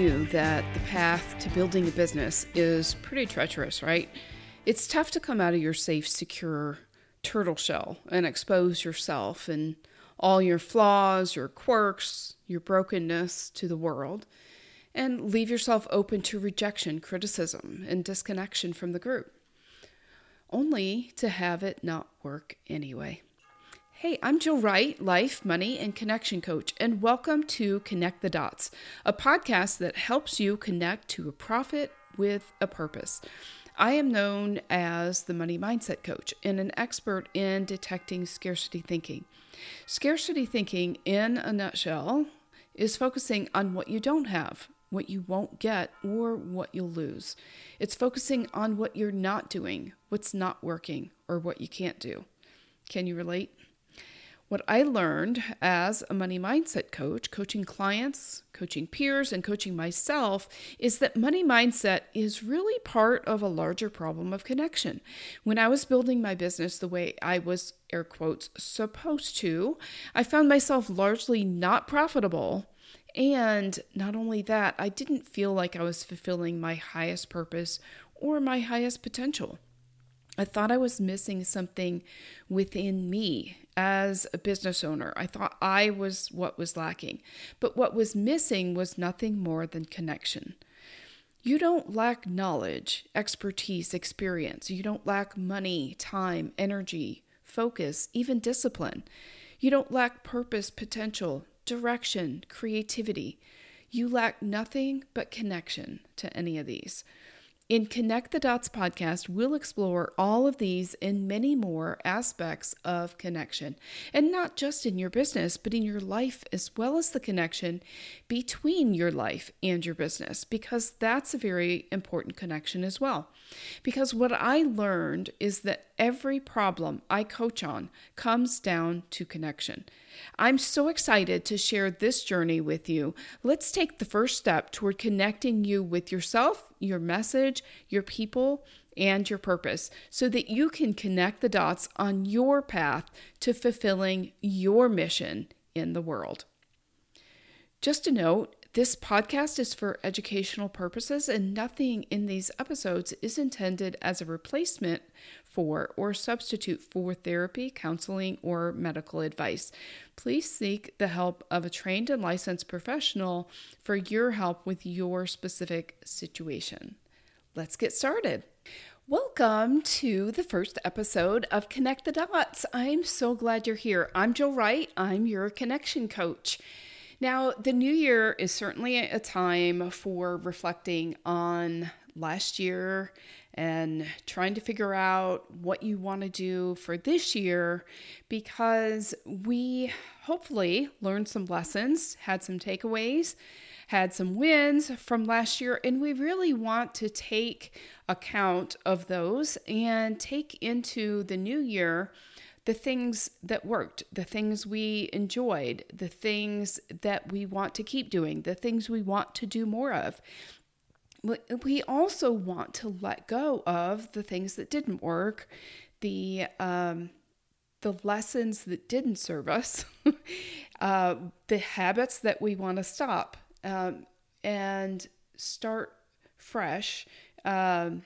you that the path to building a business is pretty treacherous, right? It's tough to come out of your safe, secure turtle shell and expose yourself and all your flaws, your quirks, your brokenness to the world, and leave yourself open to rejection, criticism, and disconnection from the group, only to have it not work anyway. Hey, I'm Jill Wright, life, money, and connection coach, and welcome to Connect the Dots, a podcast that helps you connect to a profit with a purpose. I am known as the money mindset coach and an expert in detecting scarcity thinking. Scarcity thinking, in a nutshell, is focusing on what you don't have, what you won't get, or what you'll lose. It's focusing on what you're not doing, what's not working, or what you can't do. Can you relate? What I learned as a money mindset coach, coaching clients, coaching peers, and coaching myself is that money mindset is really part of a larger problem of connection. When I was building my business the way I was, air quotes, supposed to, I found myself largely not profitable. And not only that, I didn't feel like I was fulfilling my highest purpose or my highest potential. I thought I was missing something within me as a business owner. I thought I was what was lacking. But what was missing was nothing more than connection. You don't lack knowledge, expertise, experience. You don't lack money, time, energy, focus, even discipline. You don't lack purpose, potential, direction, creativity. You lack nothing but connection to any of these. In Connect the Dots podcast, we'll explore all of these and many more aspects of connection, and not just in your business, but in your life as well as the connection between your life and your business, because that's a very important connection as well. Because what I learned is that every problem I coach on comes down to connection. I'm so excited to share this journey with you. Let's take the first step toward connecting you with yourself, your message, your people, and your purpose so that you can connect the dots on your path to fulfilling your mission in the world. Just a note this podcast is for educational purposes, and nothing in these episodes is intended as a replacement for or substitute for therapy, counseling, or medical advice. Please seek the help of a trained and licensed professional for your help with your specific situation. Let's get started. Welcome to the first episode of Connect the Dots. I'm so glad you're here. I'm Jill Wright, I'm your connection coach. Now, the new year is certainly a time for reflecting on last year and trying to figure out what you want to do for this year because we hopefully learned some lessons, had some takeaways, had some wins from last year, and we really want to take account of those and take into the new year the things that worked, the things we enjoyed, the things that we want to keep doing, the things we want to do more of we also want to let go of the things that didn't work, the um, the lessons that didn't serve us, uh, the habits that we want to stop, um, and start fresh. Um,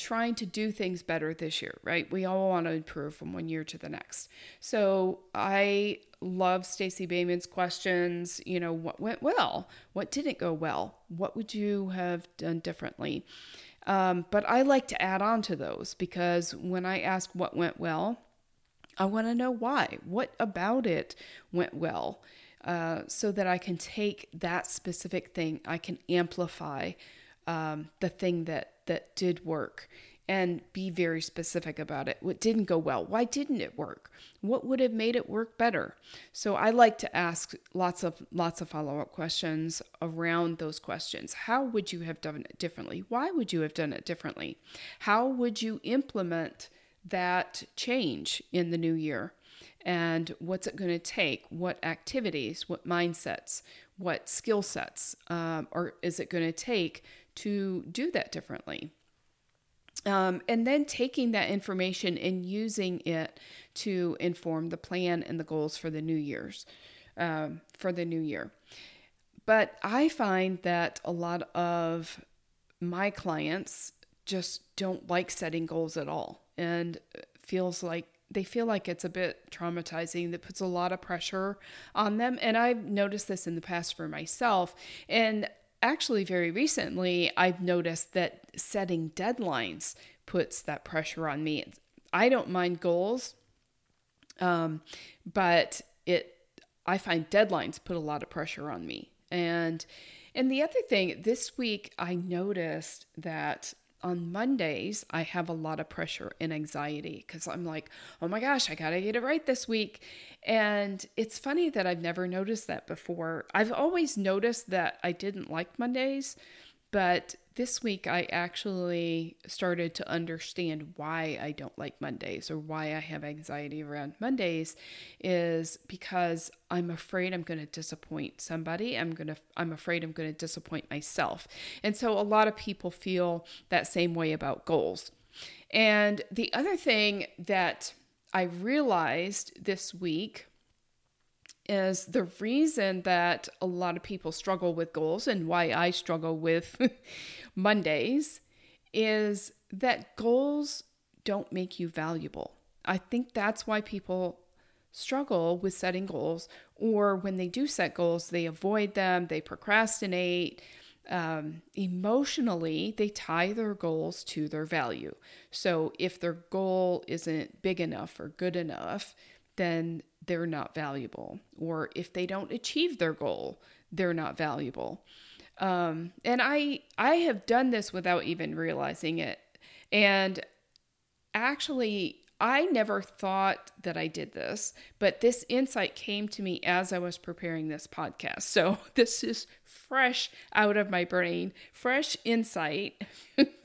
trying to do things better this year, right? We all want to improve from one year to the next. So I love Stacey Boehman's questions. You know, what went well? What didn't go well? What would you have done differently? Um, but I like to add on to those because when I ask what went well, I want to know why. What about it went well? Uh, so that I can take that specific thing, I can amplify um, the thing that that did work and be very specific about it. What didn't go well? Why didn't it work? What would have made it work better? So I like to ask lots of lots of follow-up questions around those questions. How would you have done it differently? Why would you have done it differently? How would you implement that change in the new year? And what's it going to take? What activities, what mindsets, what skill sets, um, or is it going to take to do that differently? Um, and then taking that information and using it to inform the plan and the goals for the new year's um, for the new year. but I find that a lot of my clients just don't like setting goals at all and feels like they feel like it's a bit traumatizing that puts a lot of pressure on them and i've noticed this in the past for myself and actually very recently i've noticed that setting deadlines puts that pressure on me. I don't mind goals um, but it i find deadlines put a lot of pressure on me. And and the other thing this week i noticed that on Mondays, I have a lot of pressure and anxiety because I'm like, oh my gosh, I got to get it right this week. And it's funny that I've never noticed that before. I've always noticed that I didn't like Mondays, but this week I actually started to understand why I don't like Mondays or why I have anxiety around Mondays is because I'm afraid I'm going to disappoint somebody. I'm going to I'm afraid I'm going to disappoint myself. And so a lot of people feel that same way about goals. And the other thing that I realized this week is the reason that a lot of people struggle with goals and why I struggle with Mondays is that goals don't make you valuable. I think that's why people struggle with setting goals, or when they do set goals, they avoid them, they procrastinate. Um, emotionally, they tie their goals to their value. So if their goal isn't big enough or good enough, then they're not valuable. Or if they don't achieve their goal, they're not valuable. Um, and I I have done this without even realizing it. And actually, I never thought that I did this, but this insight came to me as I was preparing this podcast. So this is fresh out of my brain, fresh insight. it,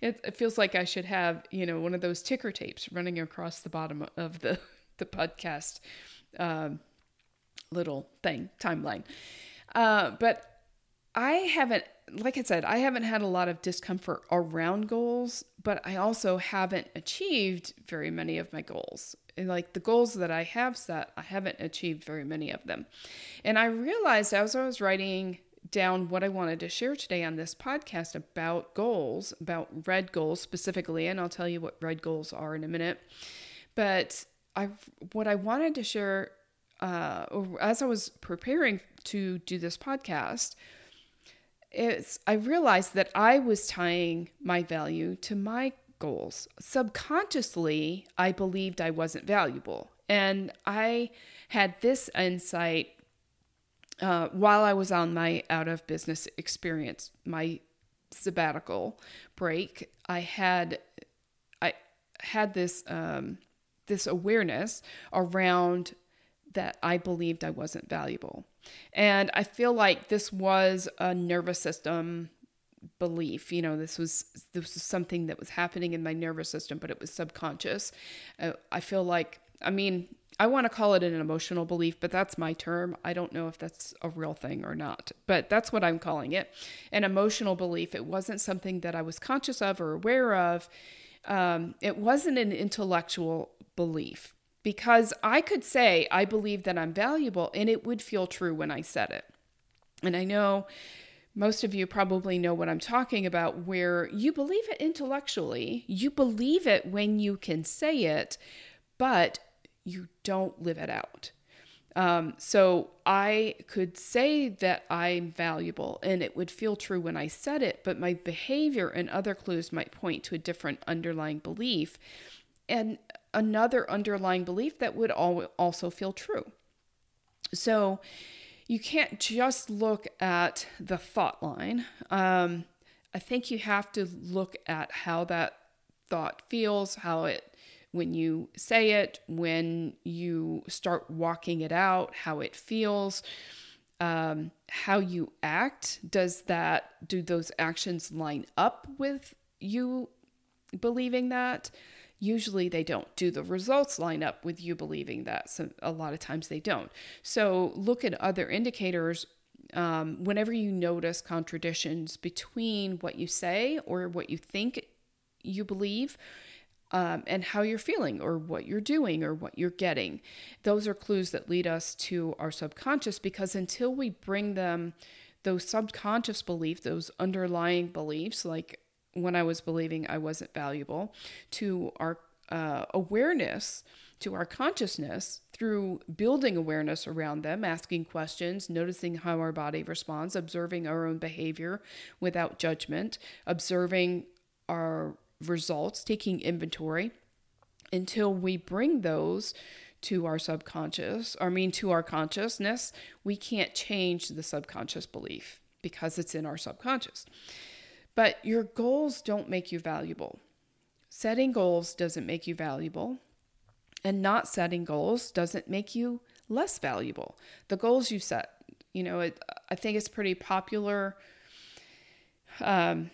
it, feels like I should have, you know, one of those ticker tapes running across the bottom of the the podcast um, little thing timeline. Uh, but I haven't, like I said, I haven't had a lot of discomfort around goals, but I also haven't achieved very many of my goals. And like the goals that I have set, I haven't achieved very many of them. And I realized as I was writing down what I wanted to share today on this podcast about goals, about red goals specifically, and I'll tell you what red goals are in a minute. But I what I wanted to share uh, as I was preparing to do this podcast is I realized that I was tying my value to my goals. Subconsciously, I believed I wasn't valuable. And I had this insight uh, while I was on my out of business experience, my sabbatical break. I had I had this um, this awareness around that I believed I wasn't valuable. And I feel like this was a nervous system belief you know this was this was something that was happening in my nervous system but it was subconscious. Uh, i feel like i mean i want to call it an emotional belief but that's my term. I don't know if that's a real thing or not but that's what i'm calling it. An emotional belief. It wasn't something that i was conscious of or aware of. Um, it wasn't an intellectual belief because I could say I believe that I'm valuable and it would feel true when I said it. And I know most of you probably know what I'm talking about, where you believe it intellectually, you believe it when you can say it, but you don't live it out. Um, so I could say that I'm valuable and it would feel true when I said it, but my behavior and other clues might point to a different underlying belief. And another underlying belief that would also feel true. So you can't just look at the thought line. Um, I think you have to look at how that thought feels, how it, when you say it, when you start walking it out, how it feels, um, how you act. Does that, do those actions line up with you believing that? Usually they don't. Do the results line up with you believing that? So a lot of times they don't. So look at other indicators. Um, whenever you notice contradictions between what you say or what you think you believe um, and how you're feeling or what you're doing or what you're getting. Those are clues that lead us to our subconscious because until we bring them those subconscious beliefs, those underlying beliefs, like when I was believing I wasn't valuable, to our uh, awareness, to our consciousness through building awareness around them, asking questions, noticing how our body responds, observing our own behavior without judgment, observing our results, taking inventory until we bring those to our subconscious, I mean to our consciousness, we can't change the subconscious belief because it's in our subconscious. But your goals don't make you valuable. Setting goals doesn't make you valuable, and not setting goals doesn't make you less valuable. The goals you set, you know, it, I think it's pretty popular um,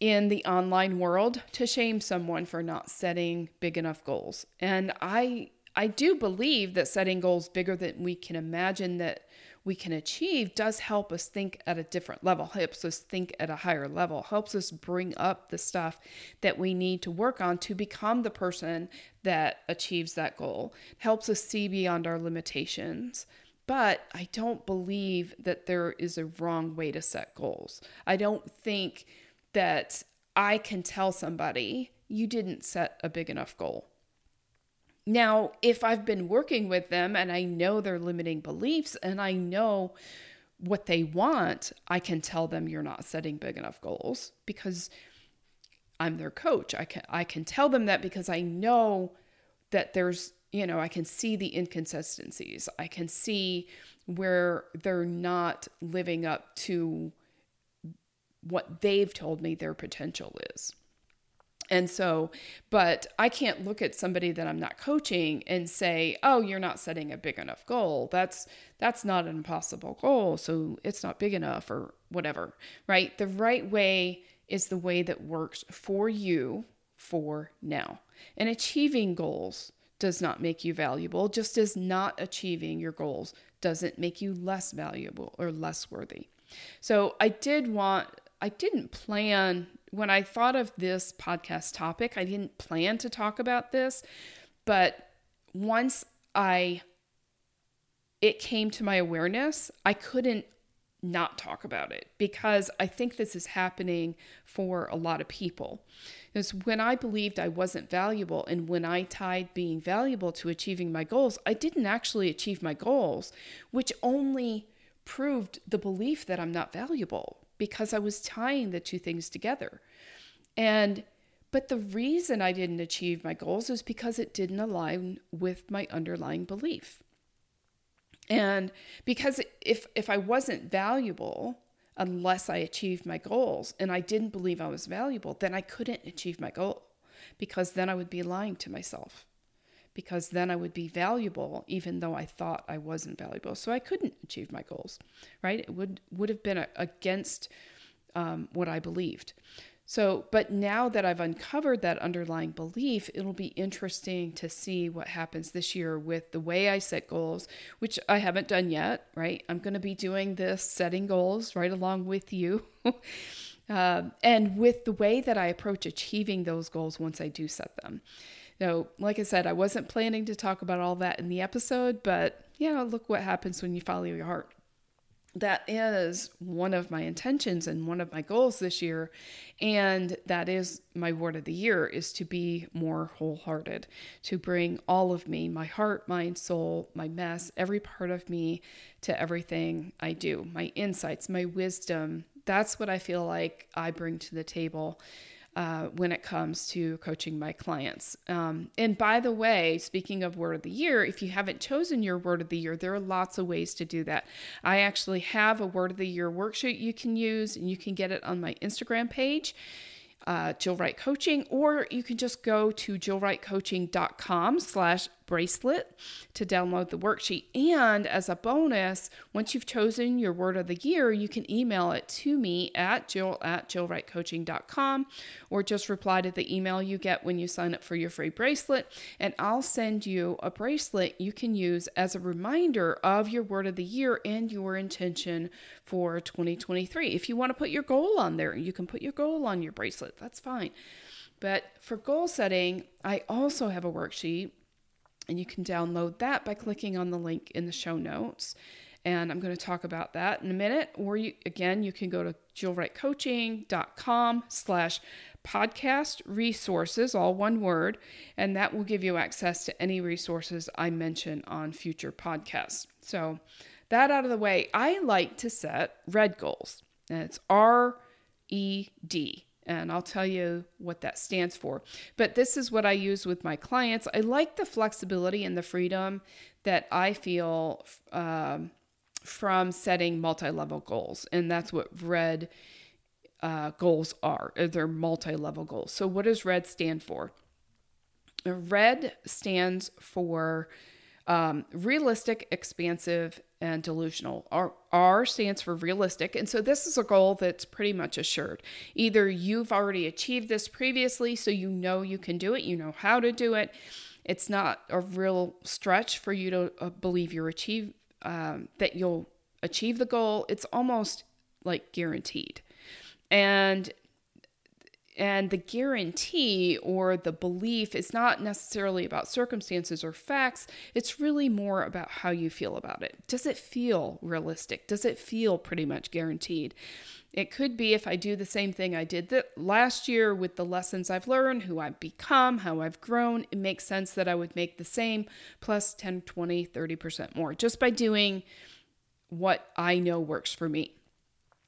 in the online world to shame someone for not setting big enough goals. And I I do believe that setting goals bigger than we can imagine that we can achieve does help us think at a different level, helps us think at a higher level, helps us bring up the stuff that we need to work on to become the person that achieves that goal, helps us see beyond our limitations. But I don't believe that there is a wrong way to set goals. I don't think that I can tell somebody you didn't set a big enough goal. Now, if I've been working with them and I know their limiting beliefs and I know what they want, I can tell them you're not setting big enough goals because I'm their coach. I can I can tell them that because I know that there's, you know, I can see the inconsistencies. I can see where they're not living up to what they've told me their potential is. And so, but I can't look at somebody that I'm not coaching and say, "Oh, you're not setting a big enough goal. That's that's not an impossible goal, so it's not big enough or whatever." Right? The right way is the way that works for you for now. And achieving goals does not make you valuable, just as not achieving your goals doesn't make you less valuable or less worthy. So, I did want I didn't plan when I thought of this podcast topic, I didn't plan to talk about this, but once I it came to my awareness, I couldn't not talk about it because I think this is happening for a lot of people. Is when I believed I wasn't valuable and when I tied being valuable to achieving my goals, I didn't actually achieve my goals, which only proved the belief that I'm not valuable because I was tying the two things together. And but the reason I didn't achieve my goals is because it didn't align with my underlying belief. And because if if I wasn't valuable unless I achieved my goals and I didn't believe I was valuable, then I couldn't achieve my goal because then I would be lying to myself. Because then I would be valuable even though I thought I wasn't valuable. So I couldn't achieve my goals, right? It would would have been against um, what I believed. So, but now that I've uncovered that underlying belief, it'll be interesting to see what happens this year with the way I set goals, which I haven't done yet, right? I'm going to be doing this setting goals right along with you. uh, and with the way that I approach achieving those goals once I do set them. So, like I said, I wasn't planning to talk about all that in the episode, but yeah, look what happens when you follow your heart. That is one of my intentions and one of my goals this year and that is my word of the year is to be more wholehearted to bring all of me my heart mind soul my mess every part of me to everything i do my insights my wisdom. That's what i feel like i bring to the table uh, when it comes to coaching my clients. Um, and by the way, speaking of word of the year, if you haven't chosen your word of the year, there are lots of ways to do that. I actually have a word of the year worksheet you can use, and you can get it on my Instagram page uh, Jill Wright Coaching, or you can just go to jillwrightcoaching.com slash bracelet to download the worksheet. And as a bonus, once you've chosen your word of the year, you can email it to me at jill at jillwrightcoaching.com or just reply to the email you get when you sign up for your free bracelet. And I'll send you a bracelet you can use as a reminder of your word of the year and your intention for 2023. If you want to put your goal on there, you can put your goal on your bracelet. That's fine. But for goal setting, I also have a worksheet and you can download that by clicking on the link in the show notes. And I'm going to talk about that in a minute. Or you, again, you can go to jillwrightcoaching.com slash podcast resources, all one word, and that will give you access to any resources I mention on future podcasts. So, that out of the way, I like to set red goals. And it's R E D. And I'll tell you what that stands for. But this is what I use with my clients. I like the flexibility and the freedom that I feel um, from setting multi level goals. And that's what red uh, goals are. They're multi level goals. So, what does red stand for? Red stands for um, realistic, expansive, and delusional. R, R stands for realistic. And so this is a goal that's pretty much assured. Either you've already achieved this previously, so you know you can do it, you know how to do it. It's not a real stretch for you to uh, believe you're achieve um, that you'll achieve the goal. It's almost like guaranteed. And and the guarantee or the belief is not necessarily about circumstances or facts. It's really more about how you feel about it. Does it feel realistic? Does it feel pretty much guaranteed? It could be if I do the same thing I did last year with the lessons I've learned, who I've become, how I've grown, it makes sense that I would make the same plus 10, 20, 30% more just by doing what I know works for me.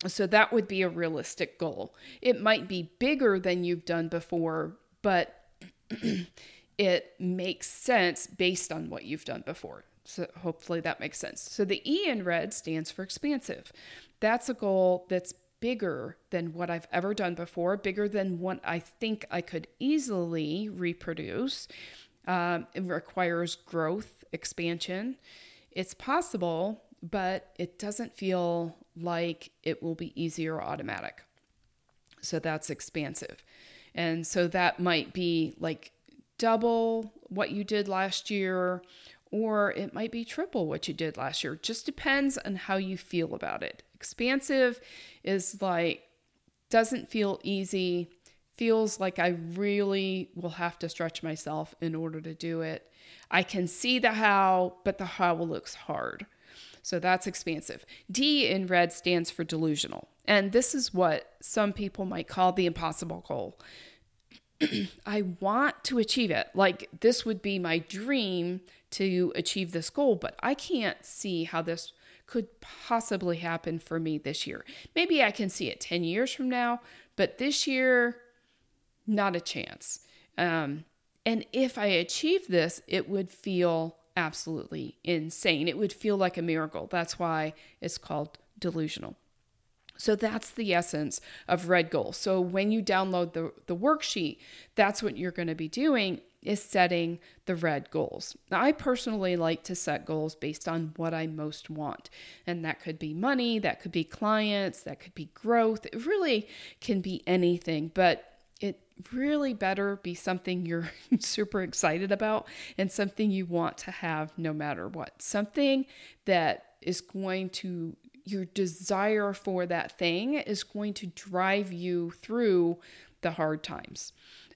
So that would be a realistic goal. It might be bigger than you've done before, but it makes sense based on what you've done before. So hopefully that makes sense. So the E in red stands for expansive. That's a goal that's bigger than what I've ever done before, bigger than what I think I could easily reproduce. Um, it requires growth, expansion. It's possible, but it doesn't feel like it will be easier automatic. So that's expansive. And so that might be like double what you did last year, or it might be triple what you did last year. Just depends on how you feel about it. Expansive is like, doesn't feel easy, feels like I really will have to stretch myself in order to do it. I can see the how, but the how looks hard. So that's expansive. D in red stands for delusional. And this is what some people might call the impossible goal. I want to achieve it. Like this would be my dream to achieve this goal, but I can't see how this could possibly happen for me this year. Maybe I can see it 10 years from now, but this year, not a chance. Um, and if I achieve this, it would feel absolutely insane. It would feel like a miracle. That's why it's called delusional. So that's the essence of Red Goal. So when you download the, the worksheet, that's what you're going to be doing is setting the red goals. Now, I personally like to set goals based on what I most want. And that could be money, that could be clients, that could be growth. It really can be anything. But it really better be something you're super excited about and something you want to have no matter what. Something that is going to, your desire for that thing is going to drive you through the hard times.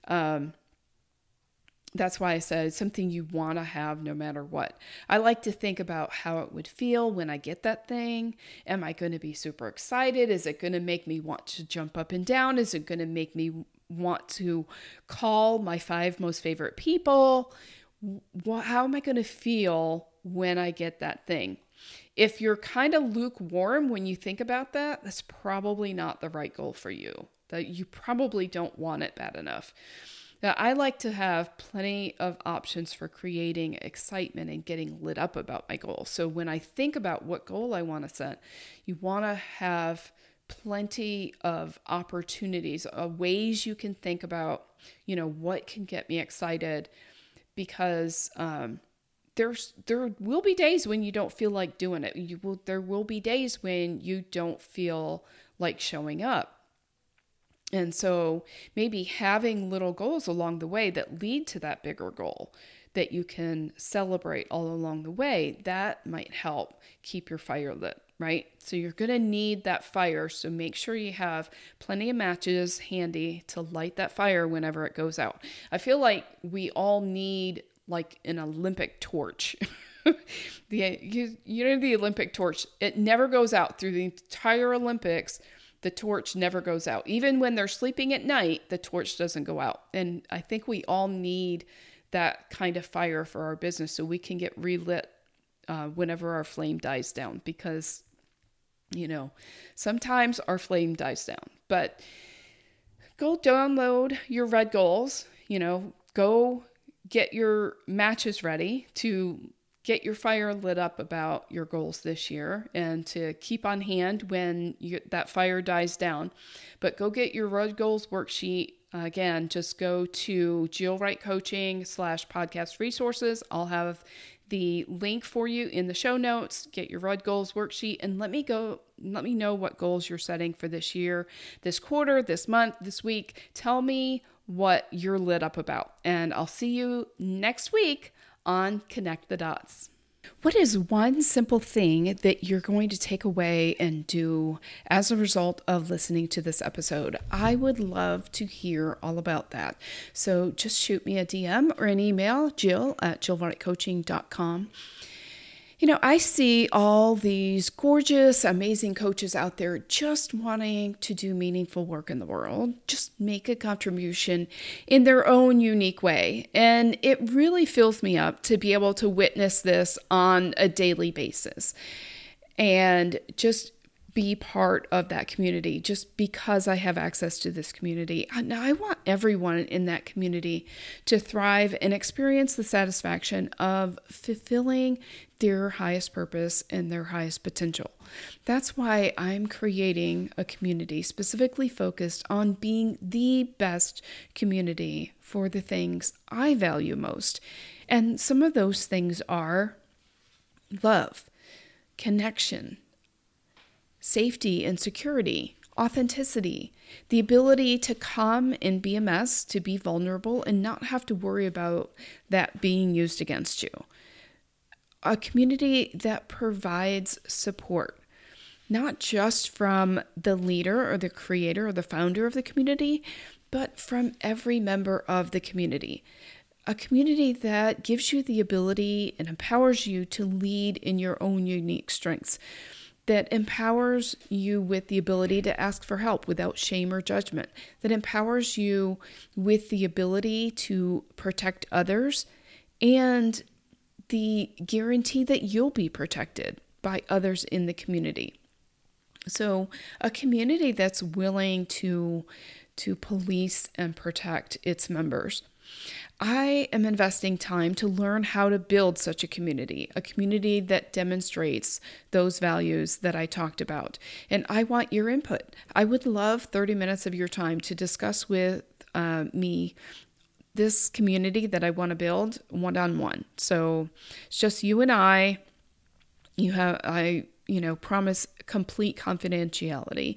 Um, that's why I said something you want to have no matter what. I like to think about how it would feel when I get that thing. Am I going to be super excited? Is it going to make me want to jump up and down? Is it going to make me want to call my five most favorite people. How am I going to feel when I get that thing? If you're kind of lukewarm when you think about that, that's probably not the right goal for you. That you probably don't want it bad enough. Now, I like to have plenty of options for creating excitement and getting lit up about my goal. So when I think about what goal I want to set, you want to have plenty of opportunities, uh, ways you can think about, you know, what can get me excited because um, there's there will be days when you don't feel like doing it. You will there will be days when you don't feel like showing up. And so maybe having little goals along the way that lead to that bigger goal that you can celebrate all along the way, that might help keep your fire lit right? So you're going to need that fire. So make sure you have plenty of matches handy to light that fire whenever it goes out. I feel like we all need like an Olympic torch. the you, you know the Olympic torch, it never goes out through the entire Olympics. The torch never goes out. Even when they're sleeping at night, the torch doesn't go out. And I think we all need that kind of fire for our business so we can get relit uh, whenever our flame dies down because you know sometimes our flame dies down but go download your red goals you know go get your matches ready to get your fire lit up about your goals this year and to keep on hand when you, that fire dies down. But go get your Red Goals worksheet. Again, just go to Jill Wright Coaching slash podcast resources. I'll have the link for you in the show notes. Get your Red Goals worksheet and let me go. Let me know what goals you're setting for this year, this quarter, this month, this week. Tell me what you're lit up about. And I'll see you next week on Connect the Dots. What is one simple thing that you're going to take away and do as a result of listening to this episode? I would love to hear all about that. So just shoot me a DM or an email, jill at jillwrightcoaching.com. You know, I see all these gorgeous, amazing coaches out there just wanting to do meaningful work in the world, just make a contribution in their own unique way. And it really fills me up to be able to witness this on a daily basis and just be part of that community just because I have access to this community. Now, I want everyone in that community to thrive and experience the satisfaction of fulfilling their highest purpose and their highest potential. That's why I'm creating a community specifically focused on being the best community for the things I value most. And some of those things are love, connection, safety and security, authenticity, the ability to come in BMS, to be vulnerable and not have to worry about that being used against you a community that provides support, not just from the leader or the creator or the founder of the community, but from every member of the community. A community that gives you the ability and empowers you to lead in your own unique strengths, that empowers you with the ability to ask for help without shame or judgment, that empowers you with the ability to protect others and the guarantee that you'll be protected by others in the community. So, a community that's willing to to police and protect its members. I am investing time to learn how to build such a community, a community that demonstrates those values that I talked about. And I want your input. I would love 30 minutes of your time to discuss with uh, me this community that I want to build one on one. So it's just you and I. You have, I, you know, promise complete confidentiality.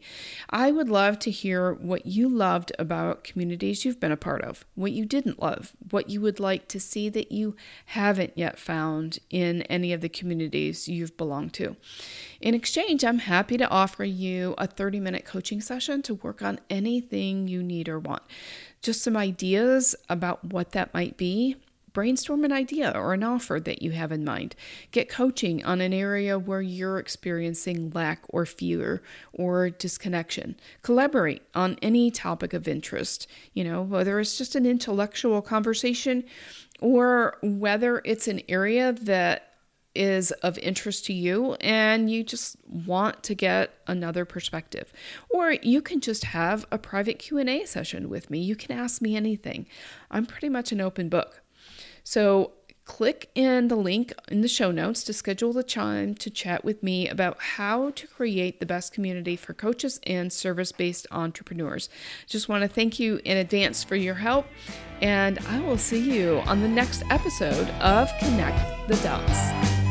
I would love to hear what you loved about communities you've been a part of, what you didn't love, what you would like to see that you haven't yet found in any of the communities you've belonged to. In exchange, I'm happy to offer you a 30 minute coaching session to work on anything you need or want just some ideas about what that might be. Brainstorm an idea or an offer that you have in mind. Get coaching on an area where you're experiencing lack or fear or disconnection. Collaborate on any topic of interest, you know, whether it's just an intellectual conversation or whether it's an area that is of interest to you and you just want to get another perspective or you can just have a private q&a session with me you can ask me anything i'm pretty much an open book so click in the link in the show notes to schedule the time to chat with me about how to create the best community for coaches and service-based entrepreneurs. Just want to thank you in advance for your help and i will see you on the next episode of connect the dots